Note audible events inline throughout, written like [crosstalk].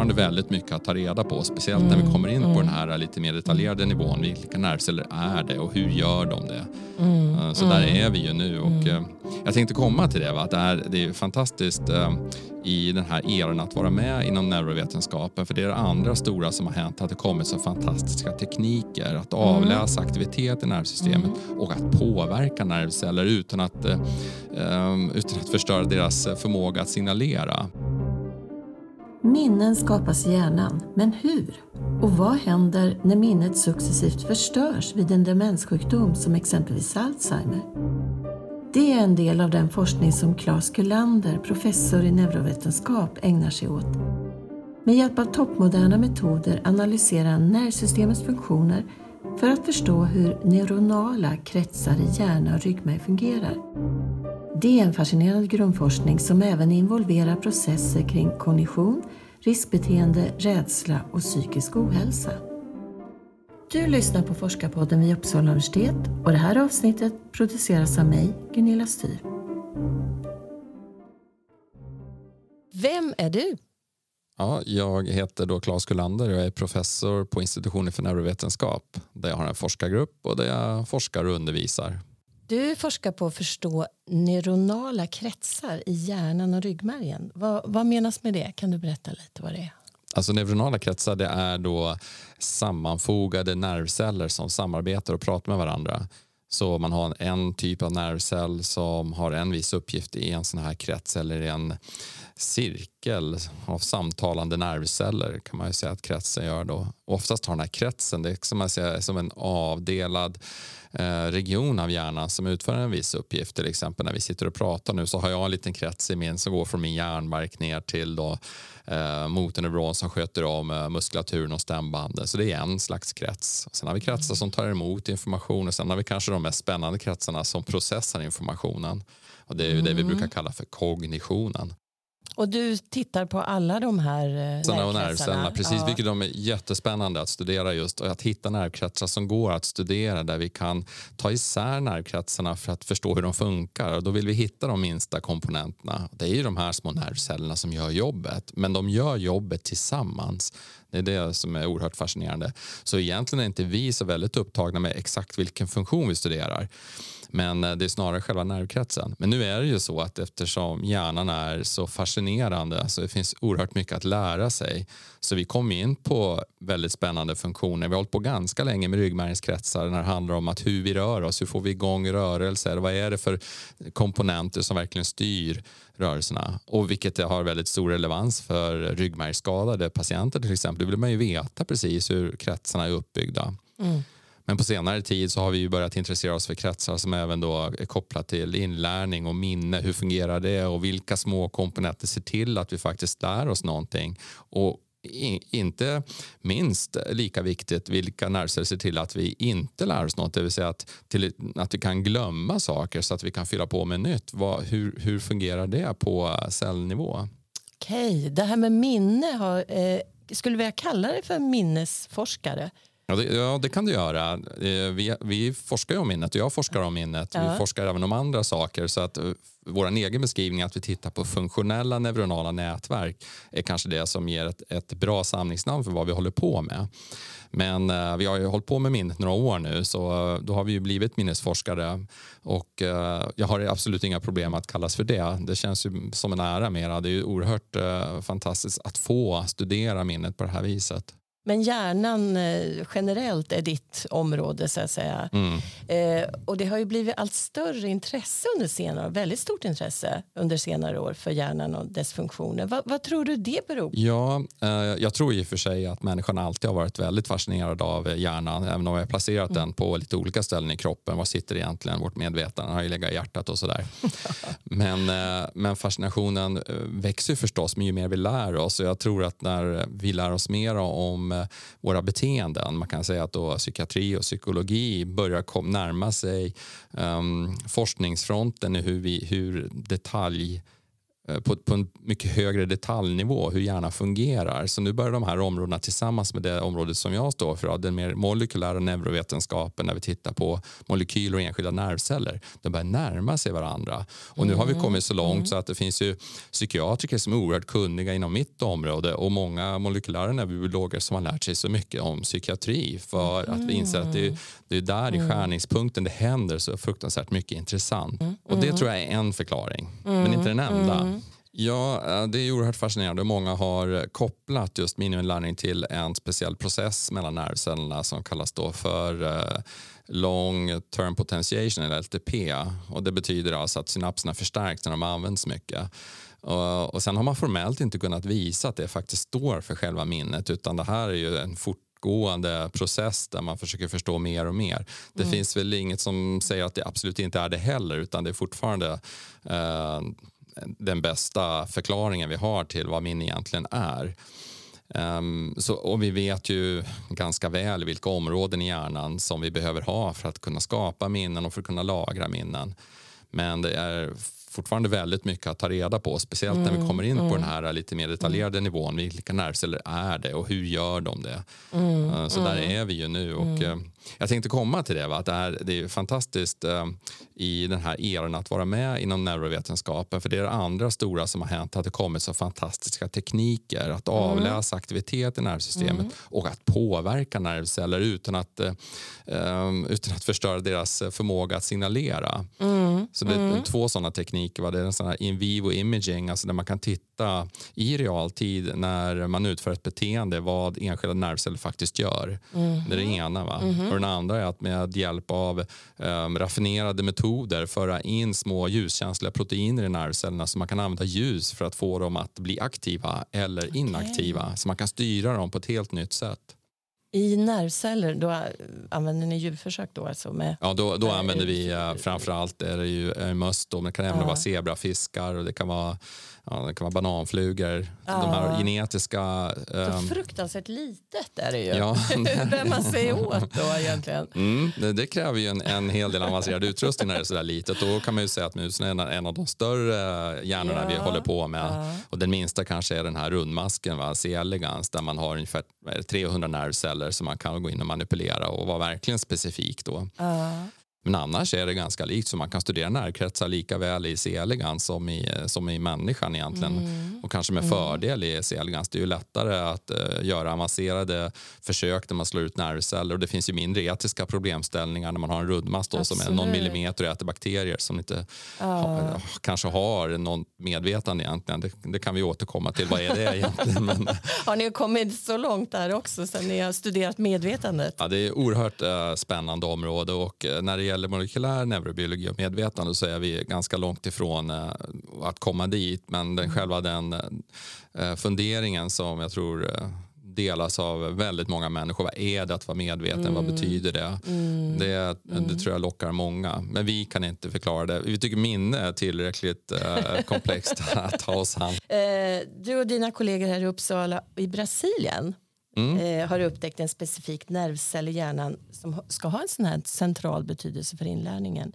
fortfarande väldigt mycket att ta reda på, speciellt när vi mm, kommer in på mm. den här lite mer detaljerade nivån. Vilka nervceller är det och hur gör de det? Mm, eh, så där är vi ju nu och eh, jag tänkte komma till det. Va? Att det, är, det är fantastiskt eh, i den här eran att vara med inom neurovetenskapen för det är det andra stora som har hänt att det kommit så fantastiska tekniker att avläsa aktivitet i nervsystemet och att påverka nervceller utan att, utan att förstöra deras förmåga att signalera. Minnen skapas i hjärnan, men hur? Och vad händer när minnet successivt förstörs vid en demenssjukdom som exempelvis Alzheimer? Det är en del av den forskning som Claes Kullander, professor i neurovetenskap, ägnar sig åt. Med hjälp av toppmoderna metoder analyserar han nervsystemets funktioner för att förstå hur neuronala kretsar i hjärna och ryggmärg fungerar. Det är en fascinerande grundforskning som även involverar processer kring kognition, riskbeteende, rädsla och psykisk ohälsa. Du lyssnar på Forskarpodden vid Uppsala universitet och det här avsnittet produceras av mig, Gunilla Styr. Vem är du? Ja, jag heter då Claes Kullander och jag är professor på institutionen för neurovetenskap där jag har en forskargrupp och där jag forskar och undervisar. Du forskar på att förstå neuronala kretsar i hjärnan och ryggmärgen. Vad, vad menas med det? Kan du berätta lite vad det är? Alltså neuronala kretsar det är då sammanfogade nervceller som samarbetar och pratar med varandra. Så man har en typ av nervcell som har en viss uppgift i en sån här krets eller i en cirkel av samtalande nervceller kan man ju säga att kretsen gör då. oftast har den här kretsen, det är som, man säger, som en avdelad eh, region av hjärnan som utför en viss uppgift. Till exempel när vi sitter och pratar nu så har jag en liten krets i min som går från min hjärnbark ner till då, eh, motorneuron som sköter om muskulaturen och stämbanden. Så det är en slags krets. Sen har vi kretsar som tar emot information och sen har vi kanske de mest spännande kretsarna som processar informationen. Och det är mm. det vi brukar mm. kalla för kognitionen. Och du tittar på alla de här eh, nervcellerna? Precis, ja. vilket de är jättespännande att studera just och att hitta nervkretsar som går att studera där vi kan ta isär nervkretsarna för att förstå hur de funkar. Och då vill vi hitta de minsta komponenterna. Det är ju de här små nervcellerna som gör jobbet, men de gör jobbet tillsammans. Det är det som är oerhört fascinerande. Så egentligen är inte vi så väldigt upptagna med exakt vilken funktion vi studerar. Men eh, det är snarare själva nervkretsen. Men nu är det ju så att eftersom hjärnan är så fascinerande så det finns oerhört mycket att lära sig. Så vi kom in på väldigt spännande funktioner. Vi har hållit på ganska länge med ryggmärgskretsar när det handlar om att hur vi rör oss, hur får vi igång rörelser, vad är det för komponenter som verkligen styr rörelserna och vilket har väldigt stor relevans för ryggmärgsskadade patienter till exempel. Då vill man ju veta precis hur kretsarna är uppbyggda. Mm. Men på senare tid så har vi börjat intressera oss för kretsar som även då är kopplat till inlärning och minne. Hur fungerar det och vilka små komponenter ser till att vi faktiskt lär oss någonting? Och inte minst lika viktigt vilka nervceller ser till att vi inte lär oss något, det vill säga att, till, att vi kan glömma saker så att vi kan fylla på med nytt. Vad, hur, hur fungerar det på cellnivå? Okej, okay. det här med minne, har, eh, skulle vi kalla det för minnesforskare? Ja det, ja, det, kan du göra. Eh, vi, vi forskar om minnet och jag forskar om minnet. Ja. Vi forskar även om andra saker. Så att eh, vår egen beskrivning att vi tittar på funktionella neuronala nätverk är kanske det som ger ett, ett bra samlingsnamn för vad vi håller på med. Men uh, vi har ju hållit på med minnet några år nu så uh, då har vi ju blivit minnesforskare och uh, jag har absolut inga problem att kallas för det. Det känns ju som en ära mera. Det är ju oerhört fantastiskt att få studera minnet på det här viset. Men hjärnan eh, generellt är ditt område så att säga. Mm. Eh, och det har ju blivit allt större intresse under senare år, väldigt stort intresse under senare år för hjärnan och dess funktioner. Va, vad tror du det beror på? Ja, eh, jag tror i och för sig att människan alltid har varit väldigt fascinerad av hjärnan, även om vi har placerat mm. den på lite olika ställen i kroppen. Var sitter egentligen vårt medvetande? har ju legat i hjärtat och sådär. [laughs] men, eh, men fascinationen eh, växer förstås med ju mer vi lär oss och jag tror att när vi lär oss mer om Eh, våra beteenden. Man kan säga att då psykiatri och psykologi börjar kom, närma sig um, forskningsfronten i hur, vi, hur detalj på, på, en mycket högre detaljnivå hur hjärnan fungerar. Så nu börjar de här områdena tillsammans med det området som jag står för, den mer molekylära neurovetenskapen när vi tittar på molekyler och enskilda nervceller, de börjar närma sig varandra. Och nu har vi mm. kommit så långt mm. så att det finns ju psykiatriker som är oerhört kunniga inom mitt område och många molekylära neurobiologer som har lärt sig så mycket om psykiatri för att vi inser att det, det är där i mm. skärningspunkten det händer så fruktansvärt mycket intressant. Och det tror jag är en förklaring, men inte den enda. Ja, eh, det är oerhört fascinerande. Många har kopplat just minimilärning till en speciell process mellan nervcellerna som kallas då för uh, long term potentiation eller LTP. Och det betyder alltså att synapserna förstärks när de används mycket. Och, och sen har man formellt inte kunnat visa att det faktiskt står för själva minnet utan det här är ju en fortgående process där man försöker förstå mer och mer. Det mm. finns väl inget som säger att det absolut inte är det heller utan det är fortfarande uh, den bästa förklaringen vi har till vad minne egentligen är. Um, så, och vi vet ju ganska väl vilka områden i hjärnan som vi behöver ha för att kunna skapa minnen och för att kunna lagra minnen. Men det är fortfarande väldigt mycket att ta reda på, speciellt mm, när vi mm, kommer in mm. på den här lite mer detaljerade mm. nivån. Vilka nervceller är det och hur gör de det? Mm, uh, så där mm. är vi ju nu. Och, uh, jag tänkte komma till det. Va? Att det, är, det är fantastiskt uh, i den här eran att vara med inom neurovetenskapen. För det är det andra stora som har hänt, att det kommit så fantastiska tekniker att avläsa aktivitet i nervsystemet och att påverka nervceller utan att, um, utan att förstöra deras förmåga att signalera. Så det är två sådana tekniker teknik. Va? Det är en sån här in vivo imaging, alltså där man kan titta i realtid när man utför ett beteende vad enskilda nervceller faktiskt gör. Mm. Det är det ena. Va? Mm. Och den andra är att med hjälp av um, raffinerade metoder föra in små ljuskänsliga proteiner i nervcellerna så man kan använda ljus för att få dem att bli aktiva eller inaktiva. Okay. Så man kan styra dem på ett helt nytt sätt. I nervceller, då använder ni djurförsök då? Alltså med, ja, då, då använder vi uh, framförallt är det ju möss, men det kan även ja. vara zebrafiskar och det kan vara ja, det kan vara bananflugor. Ja. De här genetiska... Um... Så fruktansvärt litet är det ju. Ja. [laughs] Bär man sig [laughs] åt då egentligen? Mm, det, det, kräver ju en, en hel del avancerad utrustning när det är så där litet. Då kan man ju säga att musen är en, av de större hjärnorna vi håller på med. Och den minsta kanske är den här rundmasken, va? C. elegans, där man har ungefär 300 nervceller som man kan gå in och manipulera och vara verkligen specifik då. Men annars är det ganska likt, så man kan studera nervkretsar lika väl i C. elegans som i, som i människan egentligen. Mm. Och kanske med mm. fördel i C. elegans. Det är ju lättare att uh, göra avancerade försök där man slår ut nervceller och det finns ju mindre etiska problemställningar när man har en rundmast som är någon millimeter och äter bakterier som inte uh. har, kanske har någon medvetande egentligen. Det, det, kan vi återkomma till. Vad är det egentligen? Men, [laughs] har ni kommit så långt där också sen ni har studerat medvetandet? Ja, det är oerhört uh, spännande område och när det gäller molekylär neurobiologi och medvetande så är vi ganska långt ifrån uh, att komma dit. Men den, själva den uh, funderingen som jag tror uh, delas av väldigt många människor. Vad är det att vara medveten? Mm. Vad betyder det? Mm. Det, det mm. tror jag lockar många. Men vi kan inte förklara det. Vi tycker minne är tillräckligt eh, komplext [laughs] att ta oss an. Eh, du och dina kollegor här i Uppsala i Brasilien mm. eh, har upptäckt en specifik nervcell i hjärnan som ska ha en sån här central betydelse för inlärningen.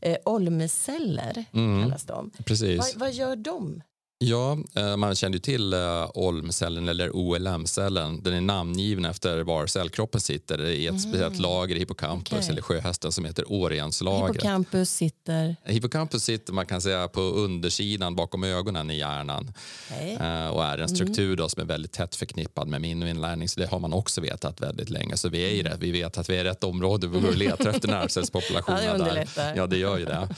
Eh, olmeceller mm. kallas de. Precis. Va, vad gör de? Ja, eh, man känner ju till eh, OLM-cellen eller OLM-cellen. Den är namngiven efter var cellkroppen sitter i ett mm. speciellt lager i hippocampus okay. eller sjöhästen som heter Orienslagret. Hippocampus sitter? Hippocampus sitter man kan säga på undersidan bakom ögonen i hjärnan okay. Eh, och är en struktur mm. då som är väldigt tätt förknippad med minne och inlärning. Så det har man också vetat väldigt länge. Så vi är i mm. rätt, vi vet att vi är i rätt område. Vi [laughs] går letar efter nervcellspopulationen. ja, det Ja, det gör ju det.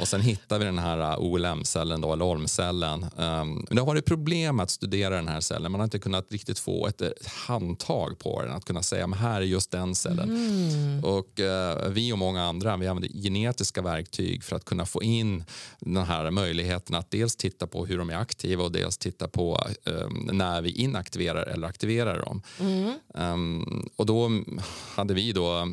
Och sen hittar vi den här OLM-cellen, eller OLM-cellen Um, det har varit problem att studera den här cellen. Man har inte kunnat riktigt få ett, ett handtag på den. Att kunna säga att här är just den cellen. Mm. Och uh, Vi och många andra vi använder genetiska verktyg för att kunna få in den här möjligheten att dels titta på hur de är aktiva och dels titta på um, när vi inaktiverar eller aktiverar dem. Mm. Um, och då hade vi då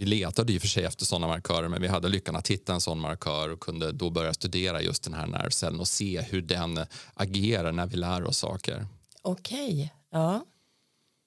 vi letade i och för sig efter sådana markörer men vi hade lyckan att hitta en sån markör och kunde då börja studera just den här nervcellen och se hur den agerar när vi lär oss saker. Okej, okay. ja.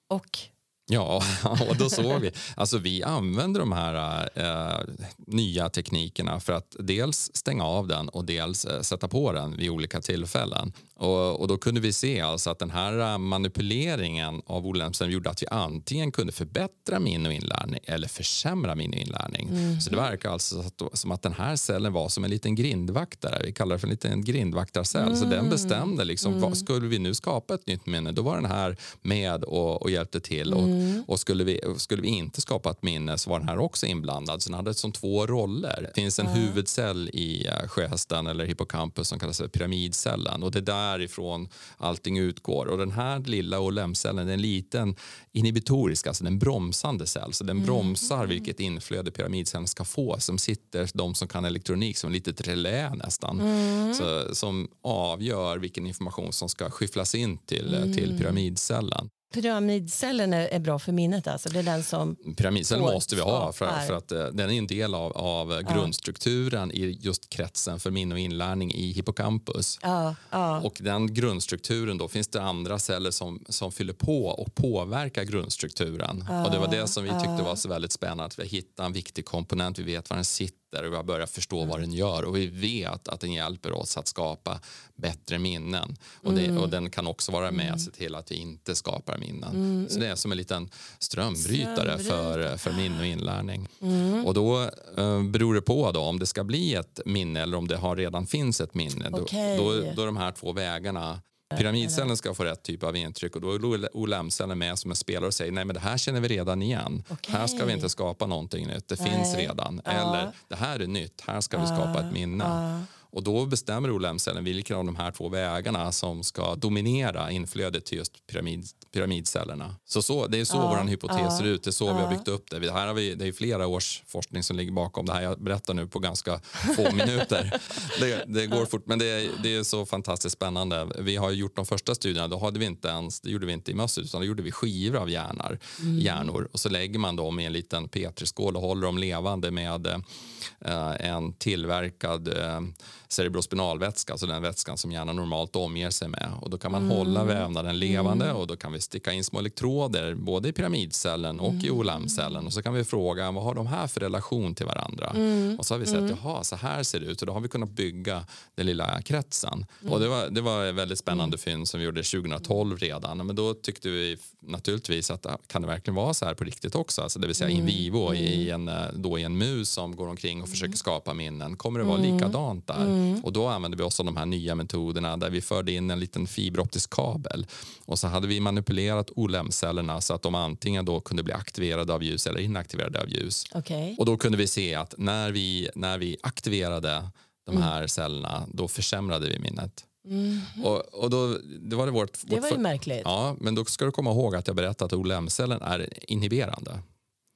Och Ja, [laughs] och då såg vi. Alltså vi använder de här eh, nya teknikerna för att dels stänga av den och dels eh, sätta på den vid olika tillfällen. Och, och, då kunde vi se alltså att den här eh, manipuleringen av olämsen gjorde att vi antingen kunde förbättra minne och inlärning eller försämra minne och inlärning. Mm. Så det verkar alltså som att den här cellen var som en liten grindvaktare. Vi kallar det för en liten grindvaktarcell. Mm. Så den mm. bestämde liksom, mm. vad, skulle vi nu skapa ett nytt minne, då var den här med och, och hjälpte till. Och, mm. och skulle, vi, skulle vi inte skapa ett minne så var den här också inblandad. Så den hade som två roller. Det finns en huvudcell i uh, sjöhästen eller hippocampus som kallas för pyramidcellen. Och det där därifrån allting utgår. Och den här lilla OLM-cellen är en liten inhibitorisk, alltså en bromsande cell. Så den mm. bromsar vilket inflöde pyramidcellen ska få. Som sitter, de som kan elektronik, som litet relä nästan. Mm. Så, som avgör vilken information som ska skyfflas in till, mm. till pyramidcellen pyramidcellen är, är, bra för minnet? Alltså. Det är den som Pyramidcellen måste vi ha för, för att uh, den är en del av, av ja. grundstrukturen i just kretsen för minne och inlärning i hippocampus. Ja. Och den grundstrukturen, då finns det andra celler som, som fyller på och påverkar grundstrukturen. Och det var det som vi tyckte var så väldigt spännande, att vi hittade en viktig komponent, vi vet var den sitter och vi har börjat förstå mm. vad den gör och vi vet att den hjälper oss att skapa bättre minnen. Och, det, mm. och den kan också vara med och se till att vi inte skapar minnen. Mm. Så det är som en liten strömbrytare för, för minne och inlärning. Mm. Och då eh, beror det på då, om det ska bli ett minne eller om det har redan finns ett minne. Okay. Då, då, då de här två vägarna Pyramidcellen ska få rätt typ av intryck och då är OLM-cellen med som en spelare och säger nej men det här känner vi redan igen. Okay. Här ska vi inte skapa någonting nytt, det nej. finns redan. Ja. Eller det här är nytt, här ska vi skapa ett minne. Ja. Och då bestämmer OLM-cellen vilken av de här två vägarna som ska dominera inflödet till just pyramid, pyramidcellerna. Så, så det är så ja, vår hypotes ja, ser ut, det är så ja. vi har byggt upp det. det här har vi, det är flera års forskning som ligger bakom det här jag berättar nu på ganska få [laughs] minuter. Det, det, går fort, men det är, det är så fantastiskt spännande. Vi har gjort de första studierna, då hade vi inte ens, det gjorde vi inte i möss utan då gjorde vi skivor av hjärnor, mm. hjärnor och så lägger man dem i en liten petriskål och håller dem levande med eh, en tillverkad eh, cerebrospinalvätska, alltså den vätskan som hjärnan normalt omger sig med. Och då kan man mm. hålla vävnaden levande mm. och då kan vi sticka in små elektroder både i pyramidcellen och mm. i OLAM-cellen och så kan vi fråga vad har de här för relation till varandra? Mm. Och så har vi sett, mm. jaha, så här ser det ut och då har vi kunnat bygga den lilla kretsen. Mm. Och det var, det var ett väldigt spännande mm. fynd som vi gjorde 2012 redan. Men då tyckte vi naturligtvis att ah, kan det verkligen vara så här på riktigt också? Alltså det vill säga in vivo i, en, eh, då i en mus som går omkring och försöker skapa minnen. Kommer det vara likadant där? Mm. Och då använde vi oss av de här nya metoderna där vi förde in en liten fiberoptisk kabel och så hade vi manipulerat OLEM-cellerna så att de antingen då kunde bli aktiverade av ljus eller inaktiverade av ljus. Okay. Och då kunde vi se att när vi, när vi aktiverade de mm. här mm. cellerna då försämrade vi minnet. Mm. Och, och då, det var det vårt, det var ju märkligt. Ja, men då ska du komma ihåg att jag berättade att OLEM-cellen är inhiberande.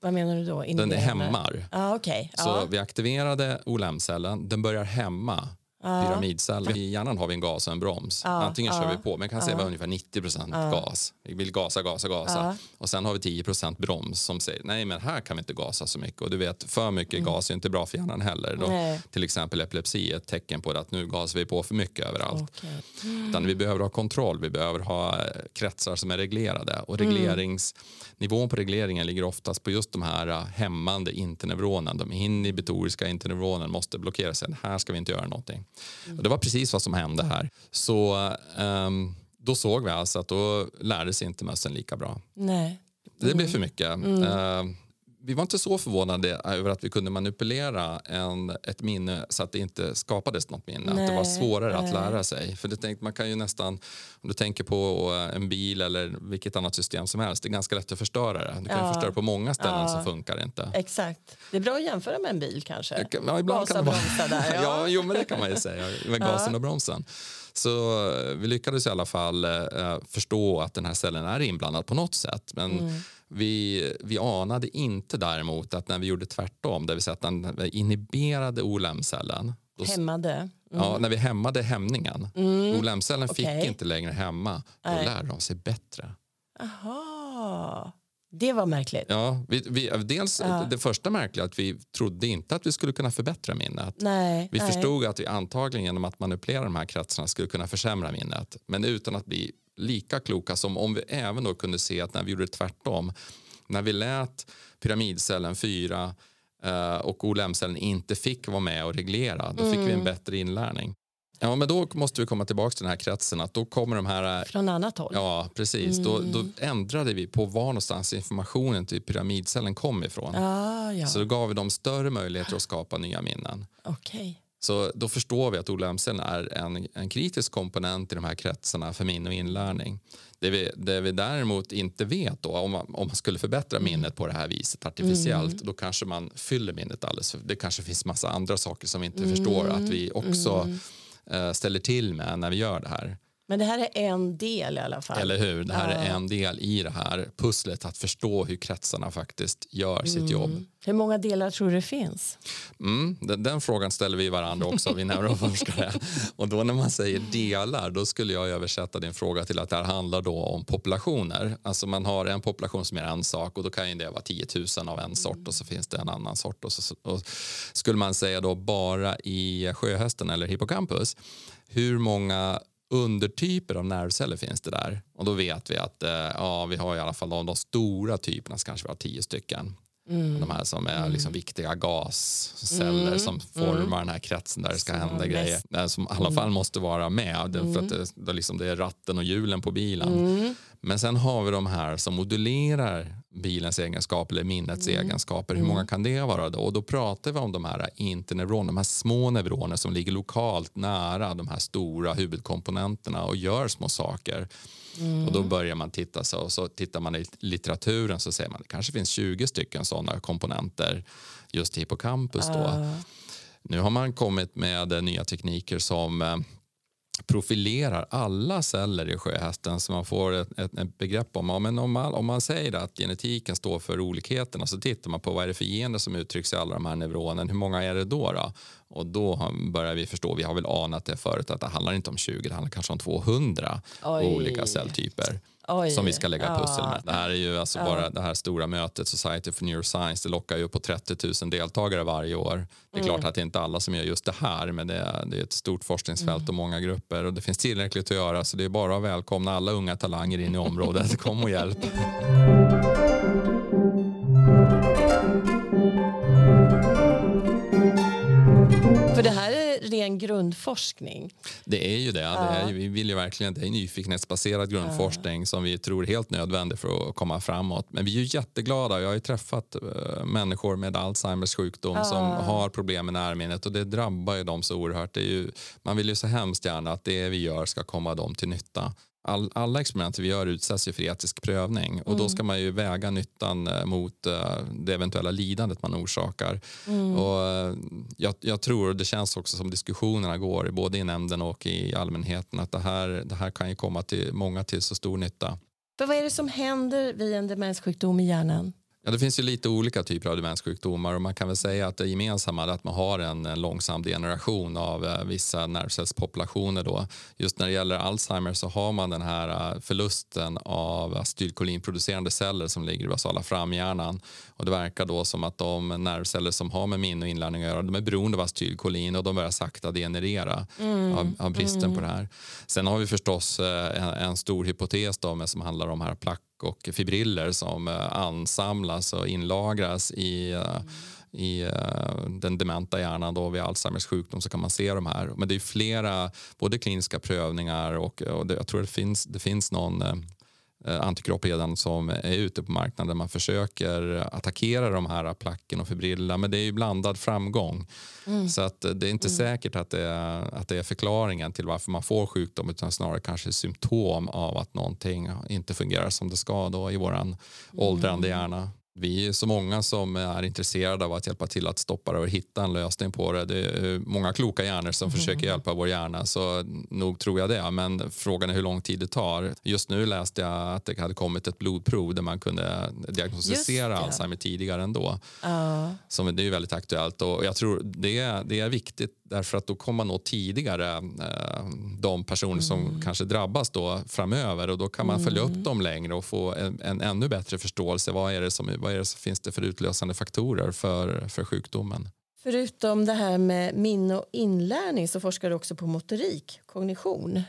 Vad menar du då? Den hämmar. Ah, okay. Så ah. vi aktiverade OLEM-cellen, den börjar hämma Ja. Pyramidceller. I hjärnan har vi en gas och en broms. Ja, Antingen kör vi på, men kan säga att vi har ungefär 90% gas. Vi vill gasa, gasa, gasa. Och sen har vi 10% broms som säger nej men här kan vi inte gasa så mycket. Och du vet, för mycket mm. gas är inte bra för hjärnan heller. Då, till exempel epilepsi är ett tecken på att nu gasar vi på för mycket överallt. Okay. Mm. Utan vi behöver ha kontroll, vi behöver ha kretsar som är reglerade. Och mm. reglerings, mm. nivån på regleringen ligger oftast på just de här eh, hämmande interneuronen. De inhibitoriska interneuronen måste blockeras. Här ska vi inte göra någonting. Och det var precis vad som hände här. Så um, då såg vi alltså att då lärde sig inte mössen lika bra. Nej. Det blev för mycket. Mm. Uh, vi var inte så förvånade över att vi kunde manipulera en, ett minne så att det inte skapades något minne. Nej, att det var svårare nej. att lära sig. För det tänk, man kan ju nästan, om du tänker på en bil eller vilket annat system som helst, det är ganska lätt att förstöra det. Du kan ja. förstöra på många ställen ja. så funkar det inte. Exakt. Det är bra att jämföra med en bil kanske. Ja, ibland Gasa kan det vara. där. [laughs] Ja. ja, jo, men det kan man ju säga. Med gasen och bromsen. Så eh, vi lyckades i alla fall eh, förstå att den här cellen är inblandad på något sätt. Men mm. vi, vi anade inte däremot att när vi gjorde tvärtom, vill säga att den inhiberade OLM-cellen Hämmade? Mm. Ja, när vi hämmade hämningen. Mm. OLM-cellen okay. fick inte längre hämma. Då Nej. lärde de sig bättre. Aha. Det var märkligt. Ja, vi, vi, dels ja. det första märkliga att vi trodde inte att vi skulle kunna förbättra minnet. Nej, vi nej. förstod att vi antagligen genom att manipulera de här kretsarna skulle kunna försämra minnet. Men utan att bli lika kloka som om vi även då kunde se att när vi gjorde det tvärtom, när vi lät pyramidcellen 4 eh, och OLM-cellen inte fick vara med och reglera, då fick mm. vi en mm. bättre inlärning. Ja, men då måste vi komma tillbaka till den här kretsen. Att då kommer de här... Från annat håll? Ja, precis. Mm. Då, då, ändrade vi på var någonstans informationen till pyramidcellen kom ifrån. Ah, ja. Så då gav vi dem större möjligheter att skapa nya minnen. Okay. Så då förstår vi att OLM-cellen är en, en kritisk komponent i de här kretsarna för minne och inlärning. Det vi, det vi däremot inte vet då, om man, om man skulle förbättra mm. minnet på det här viset artificiellt, mm. då kanske man fyller minnet alldeles för, Det kanske finns massa andra saker som vi inte mm. förstår att vi också mm. Eh, Eh, ställer till med när vi gör det här. Men det här är en del i alla fall. Eller hur? Det här ja. är en del i det här pusslet att förstå hur kretsarna faktiskt gör sitt mm. jobb. Hur många delar tror du det finns? Mm, den, den, frågan ställer vi varandra också, vi neuroforskare. [laughs] Och då när man säger delar, då skulle jag översätta din fråga till att det här handlar då om populationer. Alltså man har en population som är en sak och då kan det vara 10 000 av en sort och så finns det en annan sort. Och, så, och skulle man säga då bara i sjöhästen eller hippocampus, hur många undertyper av nervceller finns det där. Och då vet vi att eh, ja, vi har i alla fall de, de stora typerna, så kanske vi har tio stycken. Mm. De här som är mm. liksom viktiga gasceller mm. som formar mm. den här kretsen där det ska hända grejer. Mest. Som i alla fall måste vara med för att mm. det, det, liksom, det är ratten och hjulen på bilen. Mm. Men sen har vi de här som modulerar bilens egenskaper eller minnets mm. egenskaper. Hur många kan det vara då? Och då pratar vi om de här interneuronerna, de här små neuroner som ligger lokalt nära de här stora huvudkomponenterna och gör små saker. Mm. Och då börjar man titta så, och så tittar man i litteraturen så ser man att det kanske finns 20 stycken sådana komponenter just i hippocampus. Då. Uh. Nu har man kommit med nya tekniker som eh, profilerar alla celler i sjöhästen så man får ett, ett, ett begrepp om, ja, men om, man, om man säger att genetiken står för olikheterna så tittar man på vad är det för gener som uttrycks i alla de här neuronen, hur många är det då? då? Och då börjar vi förstå, vi har väl anat det förut, att det handlar inte om 20, det handlar kanske om 200 Oj. olika celltyper. Oj. som vi ska lägga pussel med. Det här är ju alltså ja. bara det här stora mötet Society for Neuroscience. Det lockar ju på 30 000 deltagare varje år. Det är mm. klart att det är inte alla som gör just det här men det är, det är ett stort forskningsfält mm. och många grupper och det finns tillräckligt att göra så det är bara att välkomna alla unga talanger in i området. Kom och hjälp. [laughs] För det här ren grundforskning. Det är ju det. Det är, vi vill ju verkligen, det är nyfikenhetsbaserad grundforskning som vi tror är helt nödvändig för att komma framåt. Men vi är ju jätteglada. Jag har ju träffat uh, människor med Alzheimers sjukdom som har problem med närminnet och det drabbar ju dem så oerhört. Det är ju, man vill ju så hemskt gärna att det vi gör ska komma dem till nytta all, alla experiment vi gör utsätts ju för etisk prövning och mm. då ska man ju väga nyttan eh, mot uh, det eventuella lidandet man orsakar. Mm. Och, uh, jag, jag, tror, och det känns också som diskussionerna går både i nämnden och i allmänheten, att det här, det här kan ju komma till många till så stor nytta. För vad är det som händer vid en demenssjukdom i hjärnan? Ja, det finns ju lite olika typer av demenssjukdomar och man kan väl säga att det gemensamma är att man har en, en långsam degeneration av eh, vissa nervcellspopulationer. Då. Just när det gäller Alzheimer så har man den här eh, förlusten av acetylkolinproducerande celler som ligger i basala framhjärnan. Och det verkar då som att de nervceller som har med minne och inlärning att göra, de är beroende av acetylkolin och de börjar sakta degenerera mm. av, av, bristen mm. på det här. Sen har vi förstås eh, en, en stor hypotes då, som handlar om här plack och fibriller som eh, ansamlas och inlagras i mm. i eh, den dementa hjärnan då vid Alzheimers sjukdom så kan man se de här. Men det är flera både kliniska prövningar och, och det, jag tror det finns, det finns någon antikropp redan som är ute på marknaden. Man försöker attackera de här placken och fibrillerna men det är ju blandad framgång. Mm. Så att det är inte mm. säkert att det, är, att det är förklaringen till varför man får sjukdom utan snarare kanske symptom av att någonting inte fungerar som det ska då i våran mm. åldrande hjärna vi är så många som är intresserade av att hjälpa till att stoppa det och hitta en lösning på det. Det är många kloka hjärnor som mm. försöker hjälpa vår hjärna så nog tror jag det. Men frågan är hur lång tid det tar. Just nu läste jag att det hade kommit ett blodprov där man kunde diagnostisera Alzheimer tidigare ändå. Uh. Som, det är väldigt aktuellt och jag tror det, det är viktigt därför att då kommer man nå tidigare eh, de personer mm. som kanske drabbas då framöver och då kan man mm. följa upp mm. dem längre och få en, en, ännu bättre förståelse. Vad är det som, vad är det som finns det för utlösande faktorer för, för sjukdomen? Förutom det här med minne och inlärning så forskar du också på motorik, kognition.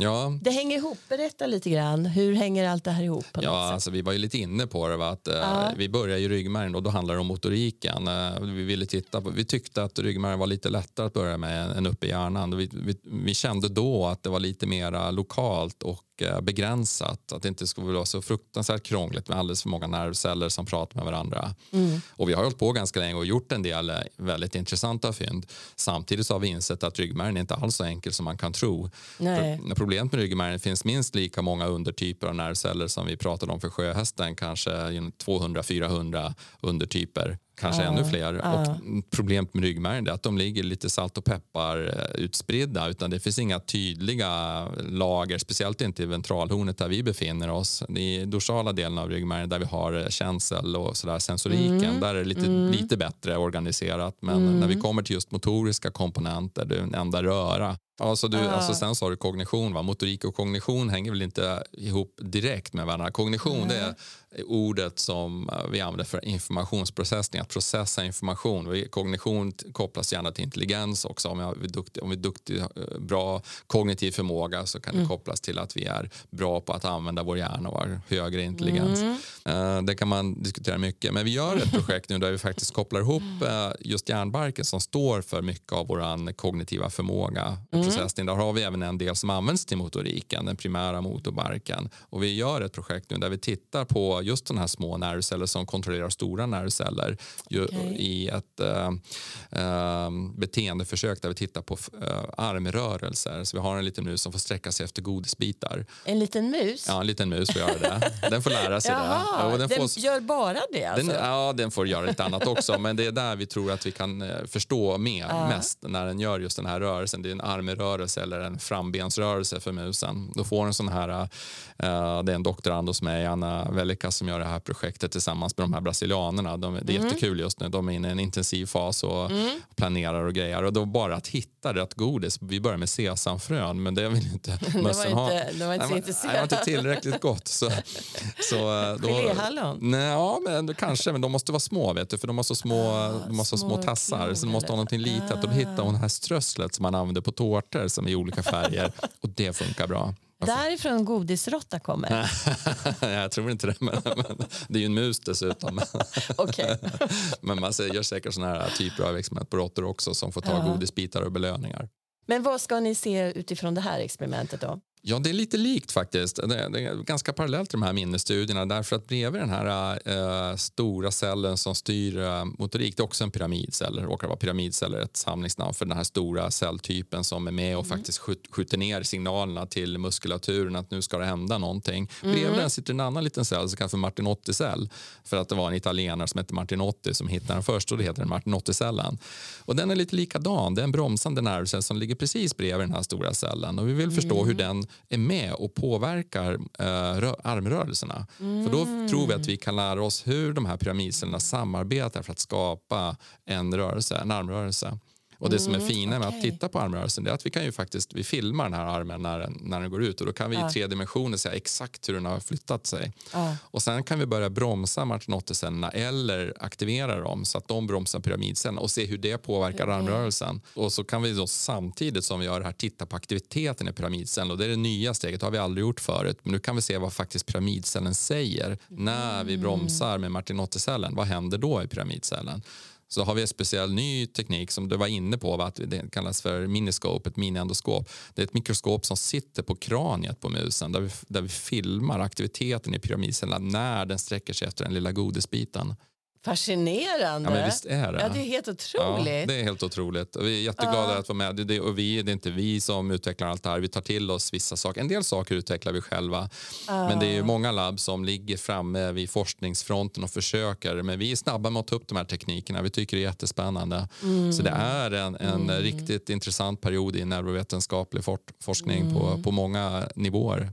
Ja. Det hänger ihop. Berätta lite grann. Hur hänger allt det här ihop? På ja, alltså, vi var ju lite inne på det. Va? Att, ja. Vi började i ryggmärgen och då handlar det om motoriken. vi, ville titta på, vi tyckte att ryggmärgen var lite lättare att börja med än uppe i hjärnan. Vi, vi, vi kände då att det var lite mer lokalt och Begränsat. Att det inte skulle vara så fruktansvärt krångligt med alldeles för många nervceller som pratar med varandra. Mm. Och vi har hållit på ganska länge och gjort en del eh, väldigt intressanta fynd. Samtidigt så har vi insett att ryggmärgen är inte alls så enkel som man kan tro. För problemet med ryggmärgen finns minst lika många undertyper av nervceller som vi pratade om för sjöhästen, kanske 200-400 undertyper kanske ännu fler. Och problemet med ryggmärgen är att de ligger lite salt och peppar eh, utspridda utan det finns inga tydliga lager, speciellt inte i ventralhornet där vi befinner oss. I dorsala delen av ryggmärgen där vi har eh, känsel och sådär, sensoriken, mm. där är det lite, mm. lite bättre organiserat. Men mm. när vi kommer till just motoriska komponenter, det är en enda röra, Alltså du, uh. alltså sen sa du kognition. Va? Motorik och kognition hänger väl inte ihop direkt med varandra. Kognition mm. det är ordet som eh, vi använder för informationsprocessning, att processa information. Kognition kopplas gärna till intelligens också. Om är duktig, om vi är duktig, eh, bra kognitiv förmåga så kan det mm. kopplas till att vi är bra på att använda vår hjärna och har högre intelligens. Mm. Uh, det kan man diskutera mycket. Men vi gör ett projekt nu där vi faktiskt kopplar ihop just hjärnbarken som står för mycket av vår kognitiva förmåga. Mm processning. Där har vi även en del som används till motoriken, den primära motorbarken. Och vi gör ett projekt nu där vi tittar på just de här små nervceller som kontrollerar stora nervceller okay. i ett äh, äh, beteendeförsök där vi tittar på äh, armrörelser. Så vi har en liten mus som får sträcka sig efter godisbitar. En liten mus? Ja, en liten mus får göra det. Den får lära sig Jaha, det. Och den, den får, gör bara det? Alltså. Den, ja, den får göra lite annat också. Men det är där vi tror att vi kan förstå mer, mest när den gör just den här rörelsen. Det är en armrörelse rörelse eller en frambensrörelse för musen. Då får en sån här, uh, det är en doktorand hos mig, Anna Velika, som gör det här projektet tillsammans med de här brasilianerna. De, det är mm. jättekul just nu. De är inne i en intensiv fas och mm. planerar och grejer. Och då bara att hitta rätt godis. Vi börjar med sesamfrön, men det vill inte [laughs] mössen ha. Var inte så. Det var inte tillräckligt gott. Så, så, eh, då, Geléhallon? Ja, men, kanske, men de måste vara små, vet du, för de måste ha små, ah, de måste små, små tassar. Så de måste ha någonting litet. Ah. Då hittar hon det här strösslet som man använder på tårtor som är i olika färger [laughs] och det funkar bra. Därifrån godisrotta kommer? [laughs] jag tror inte det, men, men, det är ju en mus dessutom. [laughs] okay. men man gör säkert såna här typer av experiment på råttor också som får ta ja. godisbitar och belöningar. Men vad ska ni se utifrån det här experimentet då? Ja, det är lite likt faktiskt. Det är, ganska parallellt till de här minnesstudierna därför att bredvid den här äh, stora cellen som styr äh, motorik, det är också en pyramidcell, det råkar vara pyramidceller ett samlingsnamn för den här stora celltypen som är med och mm. faktiskt skjuter ner signalerna till muskulaturen att nu ska det hända någonting. Mm. Bredvid den sitter en annan liten cell som kallas för Martinotti-cell för att det var en italienare som hette Martinotti som hittade den först och det heter den Martinotti-cellen. Och den är lite likadan, det är en bromsande nervcell som ligger precis bredvid den här stora cellen och vi vill förstå mm. hur den är med och påverkar eh, armrörelserna. Mm. För då tror vi att vi kan lära oss hur de här pyramidcellerna samarbetar för att skapa en rörelse, en armrörelse. Och det som är mm, fina med okay. att titta på armrörelsen är att vi kan ju faktiskt vi filmar den här armen när den, när den går ut och då kan vi ja. i tre dimensioner se exakt hur den har flyttat sig. Ja. Och sen kan vi börja bromsa martinotticellerna eller aktivera dem så att de bromsar pyramidcellerna och se hur det påverkar mm. armrörelsen. Och så kan vi då samtidigt som vi gör det här titta på aktiviteten i pyramidcellen och det är det nya steget, det har vi aldrig gjort förut. Men nu kan vi se vad faktiskt pyramidcellen säger mm. när vi bromsar med martinotticellen. Vad händer då i pyramidcellen? Så har vi en speciell ny teknik som du var inne på, att det kallas för miniscope, ett miniendoskop. Det är ett mikroskop som sitter på kraniet på musen där vi, där vi filmar aktiviteten i pyramidcellerna när den sträcker sig efter den lilla godisbiten. Fascinerande. Ja, men visst är det. Ja, det är helt otroligt. Ja, det är helt otroligt. Vi är jätteglada uh. att vara med. Det, det, och vi, det är inte vi som utvecklar allt det här. Vi tar till oss vissa saker. En del saker utvecklar vi själva. Uh. Men det är många labb som ligger framme vid forskningsfronten och försöker. Men vi är snabba med att ta upp de här teknikerna. Vi tycker det är jättespännande. Mm. Så det är en, en mm. riktigt intressant period i neurovetenskaplig for, forskning mm. på, på många nivåer.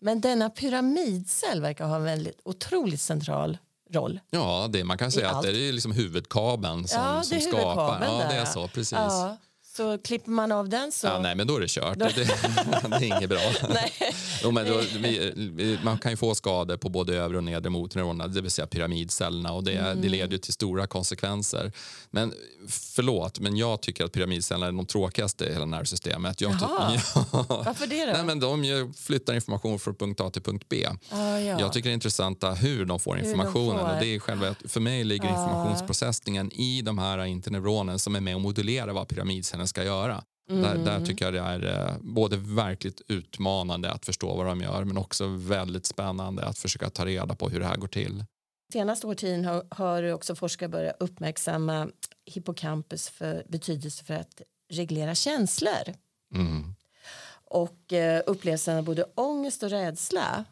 Men denna pyramidcell verkar ha en väldigt otroligt central roll. Ja, det, man kan säga att allt. det är liksom huvudkabeln som, ja, som skapar. Ja, det är så. Precis. Ja. Så klipper man av den så... Ja, nej, men då är det kört. Det, [laughs] det är inget bra. [laughs] Nej. Jo, men då, vi, man kan ju få skador på både övre och nedre motorneuronerna, det vill säga pyramidcellerna och det, Mm. det leder till stora konsekvenser. Men förlåt, men jag tycker att pyramidcellerna är de tråkigaste i hela nervsystemet. Jag Jaha. [laughs] ja. Varför det då? Nej, men de flyttar information från punkt A till punkt B. Ah, ja. Jag tycker det är intressant hur de får de informationen. får. Och det är själva, för mig ligger informationsprocessningen i de här interneuronerna som är med och modulerar vad pyramidcellen ska göra. Där, Mm. där tycker jag det är eh, både verkligt utmanande att förstå vad de gör men också väldigt spännande att försöka ta reda på hur det här går till. Senaste årtionden har, har också forskare börjat uppmärksamma hippocampus för betydelse för att reglera känslor Mm. och eh, upplevelsen av både ångest och rädsla.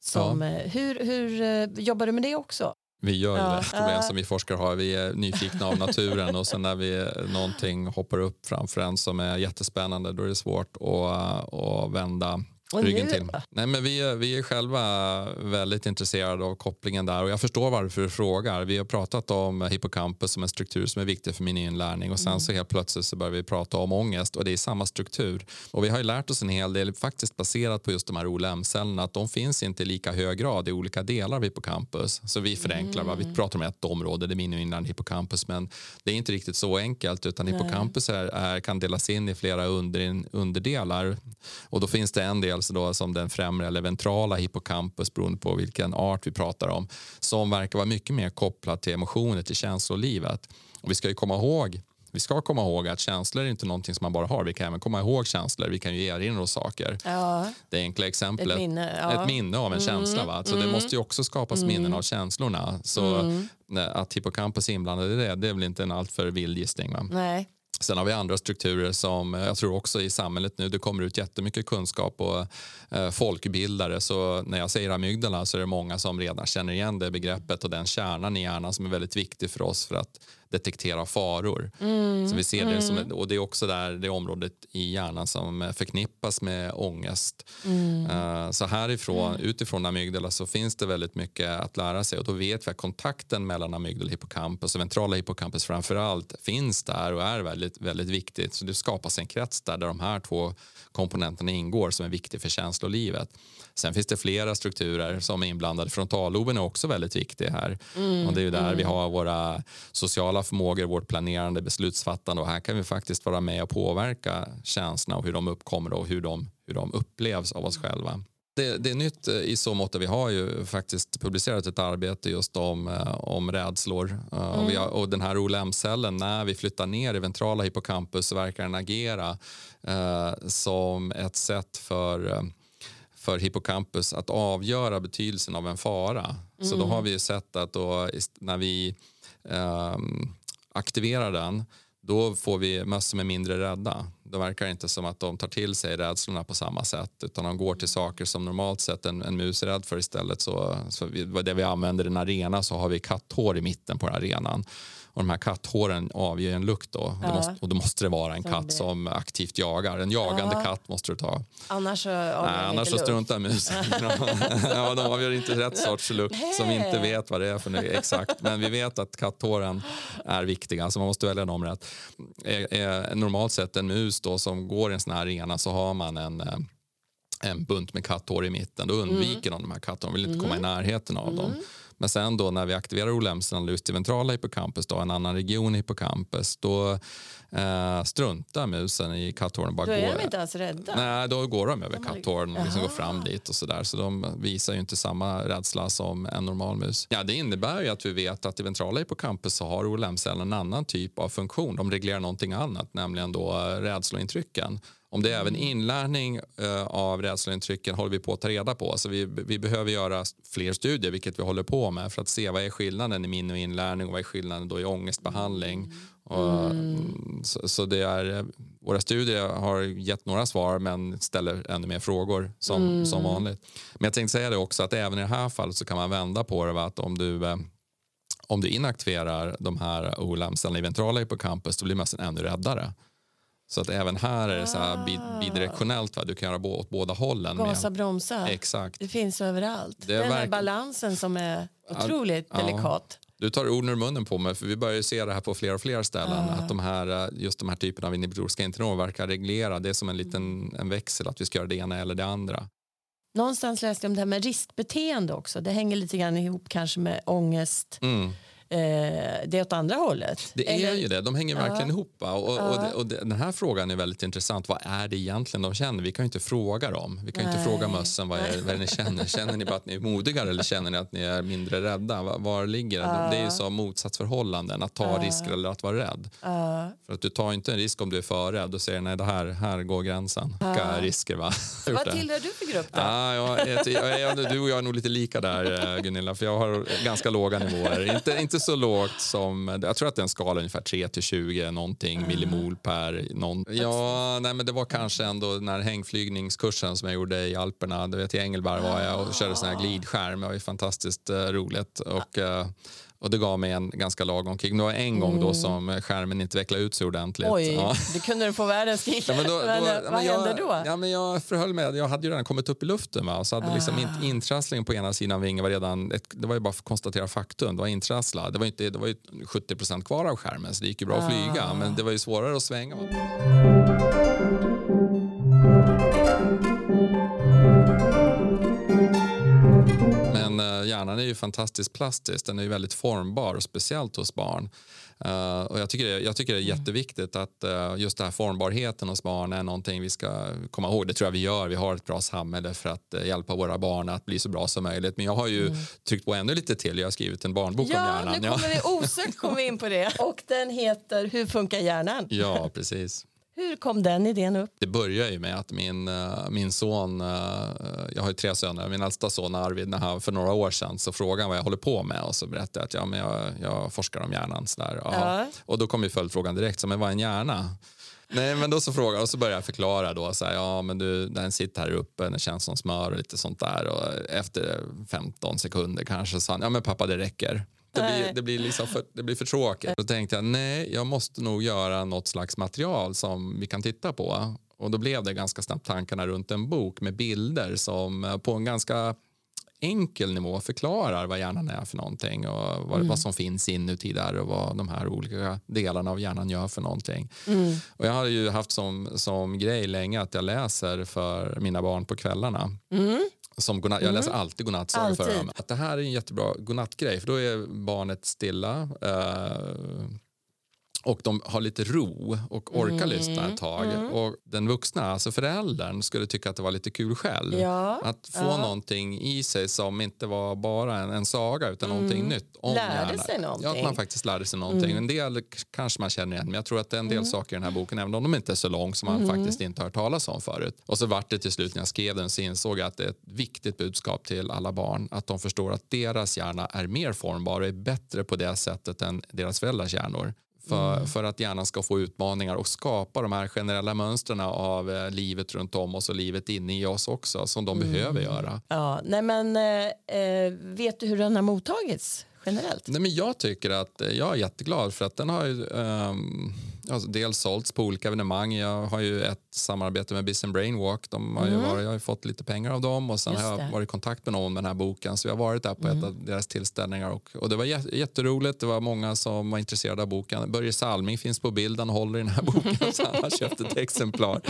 Som, eh, hur hur eh, jobbar du med det också? Vi gör Ja. det problem som vi forskare har. Vi är nyfikna av naturen och sen när vi någonting hoppar upp framför en som är jättespännande då är det svårt att, att vända Och ryggen till. Nej, men vi, är, vi är själva väldigt intresserade av kopplingen där och jag förstår varför du frågar. Vi har pratat om hippocampus som en struktur som är viktig för min inlärning och sen Mm. så helt plötsligt så börjar vi prata om ångest och det är samma struktur. Och vi har ju lärt oss en hel del faktiskt baserat på just de här OLM-cellerna att de finns inte i lika hög grad i olika delar av hippocampus. Så vi förenklar? Mm. vi pratar om ett område, det är min inlärning hippocampus men det är inte riktigt så enkelt utan hippocampus är, är, kan delas in i flera under, underdelar och då finns det en del så då, som den främre eller ventrala hippocampus beroende på vilken art vi pratar om som verkar vara mycket mer kopplad till emotioner, till känslolivet. Och vi ska ju komma ihåg vi ska komma ihåg att känslor är inte någonting som man bara har. Vi kan även komma ihåg känslor. Vi kan ju erinra oss saker. Ja, Det enkla exemplet. Ett minne, ja. Mm. ett minne av en känsla. Va? Så Det måste ju också skapas minnen av känslorna. Så nej, att hippocampus är inblandad i det, det är väl inte en alltför vild gissning. Va? nej. Sen har vi andra strukturer som eh, jag tror också i samhället nu, det kommer ut jättemycket kunskap och eh, folkbildare. Så när jag säger amygdala så är det många som redan känner igen det begreppet och den kärnan i hjärnan som är väldigt viktig för oss för att detektera faror. Så vi ser det som, ett- och det är också där det området i hjärnan som förknippas med ångest. Eh, Så härifrån, utifrån amygdala så finns det väldigt mycket att lära sig och då vet vi att kontakten mellan amygdala och hippocampus och ventrala hippocampus framför allt finns där och är väldigt, väldigt viktigt. Så det skapas en krets där, där de här två komponenterna ingår som är viktig för känslolivet. Sen finns det flera strukturer som är inblandade. Frontalloben är också väldigt viktig här. och det är där vi har våra sociala förmågor, vårt planerande, beslutsfattande och här kan vi faktiskt vara med och påverka känslorna och hur de uppkommer och hur de, hur de upplevs av oss själva. Det, det är nytt i så mått att vi har ju faktiskt publicerat ett arbete just om, eh, om rädslor. Eh, och, vi har, och den här OLM-cellen, när vi flyttar ner i ventrala hippocampus verkar den agera eh, som ett sätt för eh, för hippocampus att avgöra betydelsen av en fara. Så då har vi ju sett att då, när vi ehm, aktiverar den då får vi möss som är mindre rädda. Då verkar det inte som att de tar till sig rädslorna på samma sätt utan de går till saker som normalt sett en, en mus är rädd för istället. Så, så vi, det vi använder i en arena så har vi katthår i mitten på arenan. Och de här katthåren avger en lukt då. Ja. Det måste, och då måste det vara en Som katt det- som aktivt jagar. En jagande Ja. katt måste du ta. Annars så Nej, annars så struntar musen. [laughs] ja, de avgör inte rätt sorts lukt som vi inte vet vad det är för nu, exakt. Men vi vet att katthåren är viktiga, så man måste välja dem rätt. Normalt sett en mus då som går i en sån här arena så har man en eh, en bunt med katthår i mitten. Då undviker de de här katthåren, vill inte komma i närheten av dem. Men sen då när vi aktiverar olämsen just i ventrala hippocampus, då, en annan region i hippocampus, då eh, struntar musen i katthåren. Bara Då är går, de inte alls rädda. Nej, då går de över har- katthåren och liksom går fram dit och sådär. Så de visar ju inte samma rädsla som en normal mus. Ja, det innebär ju att vi vet att i ventrala hippocampus så har OLM-cellen en annan typ av funktion. De reglerar någonting annat, nämligen då eh, rädslointrycken. Om det är även inlärning eh, av rädslointrycken håller vi på att ta reda på. Så vi, vi behöver göra fler studier, vilket vi håller på med, för att se vad är skillnaden i minne och inlärning och vad är skillnaden då i ångestbehandling. Och, mm, så, så det är, eh, våra studier har gett några svar men ställer ännu mer frågor som, som vanligt. Men jag tänkte säga det också att även i det här fallet så kan man vända på det. Va? Att om du eh, om du inaktiverar de här OLM-cellerna i ventrala hippocampus då blir mössen ännu räddare. Så att även här är det så här bi- bidirektionellt. Va? Du kan göra åt båda hållen. med- Gasa, bromsa. Exakt. Det finns överallt. Det är Den här balansen som är otroligt ja. delikat. Du tar orden ur munnen på mig för vi börjar ju se det här på fler och fler ställen. Ah. Att de här, eh, just de här typerna av inhibitoriska internor verkar reglera. Det är som en liten en växel att vi ska göra det ena eller det andra. Någonstans läste jag om det här med riskbeteende också. Det hänger lite grann ihop kanske med ångest. Mm. Eh, det är åt andra hållet. Det är Eller- ju det, de hänger verkligen ihop. va? Och, och, Ja. det, och det, den här frågan är väldigt intressant. Vad är det egentligen de känner? Vi kan ju inte fråga dem. Vi kan ju inte Nej. fråga mössen vad, är, vad är ni känner. Känner ni bara att ni är modigare eller känner ni att ni är mindre rädda? Var, var ligger det? Det är ju så motsatsförhållanden, att ta risker eller att vara rädd. Ja. För att du tar inte en risk om du är för rädd och säger nej, det här, här går gränsen. Vilka risker va? Jag [laughs] Vad tillhör du för grupp då? Ja, jag, jag, är- du och jag är nog lite lika där eh, Gunilla, för jag har ganska låga nivåer. Inte, inte så lågt som, jag tror att det är en skala ungefär 3 till 20 någonting millimol per någon. Ja, nej men det var kanske ändå den här hängflygningskursen som jag gjorde i Alperna. Du vet, I Engelberg var jag och körde sån här glidskärm. Det var ju fantastiskt eh, roligt. Och, eh, och det gav mig en ganska lagom kick. Det var en gång då som skärmen inte vecklade ut sig ordentligt. Oj, Ja. det kunde du få världens kick. Ja, men då, Men, [laughs] då, ja, vad men jag, hände då? Ja, men jag förhöll mig. Jag hade ju redan kommit upp i luften. Va? Så hade liksom Ah. in, intrasslingen på ena sidan vingen var redan... Ett, det var ju bara för att konstatera faktum. Det var intrasslad. Det var, inte, det var ju 70 kvar av skärmen så det gick ju bra att flyga. Ah. Men det var ju svårare att svänga. Hjärnan är ju fantastiskt plastisk. Den är ju väldigt formbar, och speciellt hos barn. Eh, och jag, tycker det, jag tycker det är jätteviktigt att eh, just den här formbarheten hos barn är någonting vi ska komma ihåg. Det tror jag vi gör. Vi har ett bra samhälle för att eh, hjälpa våra barn att bli så bra som möjligt. Men jag har ju tryckt på ännu lite till. Jag har skrivit en barnbok om Ja, hjärnan. nu kommer vi osökt kommer vi in på det. [laughs] Och den heter Hur funkar hjärnan? ja, precis. Hur kom den idén upp? Det börjar ju med att min, eh, min son, eh, jag har ju tre söner, min äldsta son Arvid, när han för några år sedan så frågade han vad jag håller på med och så berättade jag att ja, men jag, jag forskar om hjärnan. Så där. Jaha. Ja. Och då kom ju följdfrågan direkt, så, men vad är en hjärna? Nej, men då så frågade och så började jag förklara då så här, ja men du, den sitter här uppe, den känns som smör och lite sånt där och efter 15 sekunder kanske sa han, ja men pappa det räcker. Det blir, det, blir liksom för, det blir för tråkigt. Då tänkte jag, nej, jag måste nog göra något slags material som vi kan titta på. Och då blev det ganska snabbt tankarna runt en bok med bilder som eh, på en ganska enkel nivå förklarar vad hjärnan är för någonting och vad, vad som finns inuti där och vad de här olika delarna av hjärnan gör för någonting. Och jag har ju haft som, som grej länge att jag läser för mina barn på kvällarna. Som godnatt, jag läser alltid godnattsagor för dem. Att det här är en jättebra godnattgrej för då är barnet stilla. Eh, och de har lite ro och orkar Mm. lyssna ett tag. Och den vuxna, alltså föräldern, skulle tycka att det var lite kul själv. Ja, Att få ja. någonting i sig som inte var bara en, en saga utan någonting nytt. Om Mm. Lärde sig Ja, någonting. Mm. att man faktiskt lärde sig någonting. En del kanske man känner igen, men jag tror att det är en del saker i den här boken, även om de inte är så lång, som man Mm. faktiskt inte har hört talas om förut. Och så vart det till slut när jag skrev den så insåg jag att det är ett viktigt budskap till alla barn. Att de förstår att deras hjärna är mer formbar och är bättre på det sättet än deras föräldrars hjärnor. För, Mm. för att hjärnan ska få utmaningar och skapa de här generella mönstren av eh, livet runt om oss och livet inne i oss också som de Mm. behöver göra. Ja, nej men, eh, eh, vet du hur den har mottagits generellt? Nej, men jag tycker att eh, jag är jätteglad för att den har ju ehm, alltså dels sålts på olika evenemang. Jag har ju ett samarbete med and Brainwalk. De har ju varit, jag har fått lite pengar av dem och sen Just har jag varit i kontakt med någon om den här boken. Så jag har varit där på ett av deras tillställningar och, och det var jä- jätteroligt. Det var många som var intresserade av boken. Börje Salming finns på bild, han håller i den här [laughs] boken så han har köpt ett exemplar.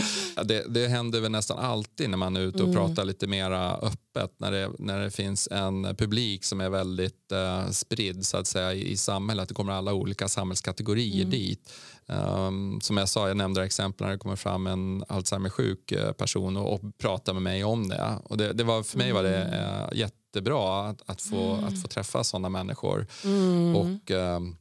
Det, det händer väl nästan alltid när man är ute och pratar lite mera öppet när det, när det finns en publik som är väldigt eh, spridd så att säga i, i samhället. Det kommer alla olika samhällskategorier dit. Um, som jag sa, jag nämnde exempel när det kommer fram en Alzheimer-sjuk eh, person och, och pratar med mig om det. Och det, det var, för mig var det eh, jättebra att, att, få, att få träffa sådana människor. Och ehm,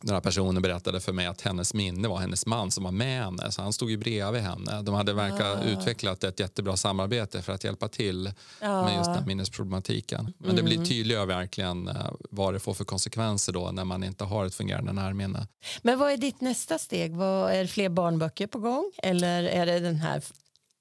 den här personen berättade för mig att hennes minne var hennes man som var med henne. Så han stod ju bredvid henne. De hade verkat utvecklat ett jättebra samarbete för att hjälpa till med just den här minnesproblematiken. Men det blir tydligare verkligen eh, vad det får för konsekvenser då när man inte har ett fungerande närminne. Men vad är ditt nästa steg? Vad, är det fler barnböcker på gång? Eller är det den här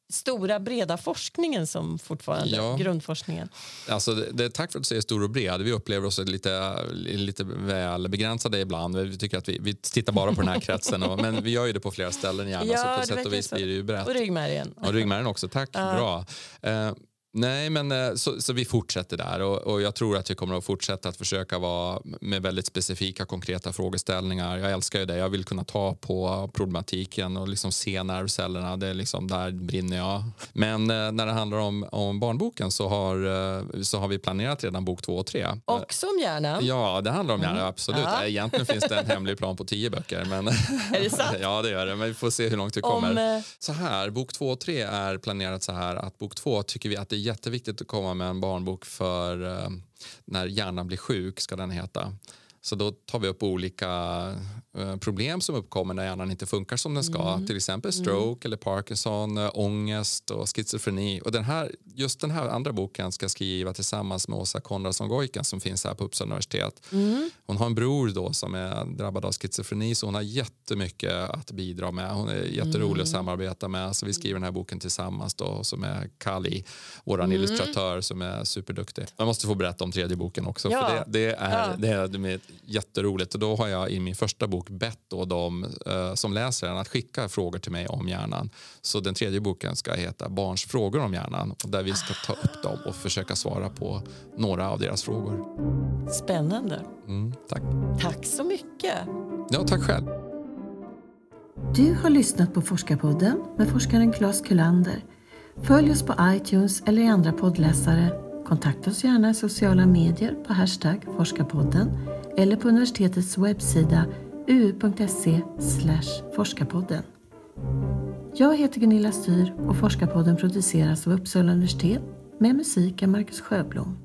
stora breda forskningen som fortfarande, Ja. grundforskningen? Alltså det, det, tack för att du säger stor och bred. Vi upplever oss lite, lite väl begränsade ibland. Vi tycker att vi, vi tittar bara på den här kretsen. Och, men vi gör ju det på flera ställen gärna. Ja, så på sätt och vis så. blir det ju brett. Och ryggmärgen? Och ryggmärgen också, tack. Bra. Eh, Nej, men eh, så, så, vi fortsätter där och, och, jag tror att vi kommer att fortsätta att försöka vara med väldigt specifika konkreta frågeställningar. Jag älskar ju det. Jag vill kunna ta på problematiken och liksom se nervcellerna. Det är liksom där brinner jag. Men eh, när det handlar om, om barnboken så har, eh, så har vi planerat redan bok två och tre. Också om hjärnan? Ja, det handlar om hjärnan, mm. absolut. Ja. Egentligen finns det en hemlig plan på tio böcker. Men [laughs] är det sant? [laughs] ja, det gör det. Men vi får se hur långt vi kommer. Om, så här, bok två och tre är planerat så här att bok två tycker vi att det jätteviktigt att komma med en barnbok för eh, när hjärnan blir sjuk, ska den heta. Så då tar vi upp olika Eh, problem som uppkommer när hjärnan inte funkar som den ska. Mm. Till exempel mm. stroke mm. eller Parkinson, äh, ångest och schizofreni. Och den här, just den här andra boken ska jag skriva tillsammans med Åsa Konradsson Goiken som finns här på Uppsala universitet. Mm. Hon har en bror då som är drabbad av schizofreni så hon har jättemycket att bidra med. Hon är jätterolig mm. att samarbeta med. Så vi skriver den här boken tillsammans då som är Kali, vår mm. illustratör som är superduktig. Jag måste få berätta om tredje boken också ja. för det, det, är, ja. det, är, det är jätteroligt. Och då har jag i min första bok bett då de eh, som läser den att skicka frågor till mig om hjärnan. Så den tredje boken ska heta Barns frågor om hjärnan och där vi ska ta upp dem och försöka svara på några av deras frågor. Spännande. Mm, tack. Tack så mycket. Ja, tack själv. Du har lyssnat på Forskarpodden med forskaren Claes Kullander. Följ oss på iTunes eller i andra poddläsare. Kontakta oss gärna i sociala medier på hashtag forskarpodden eller på universitetets webbsida uu.se forskarpodden. Jag heter Gunilla Styr och Forskarpodden produceras av Uppsala universitet med musik av Marcus Sjöblom.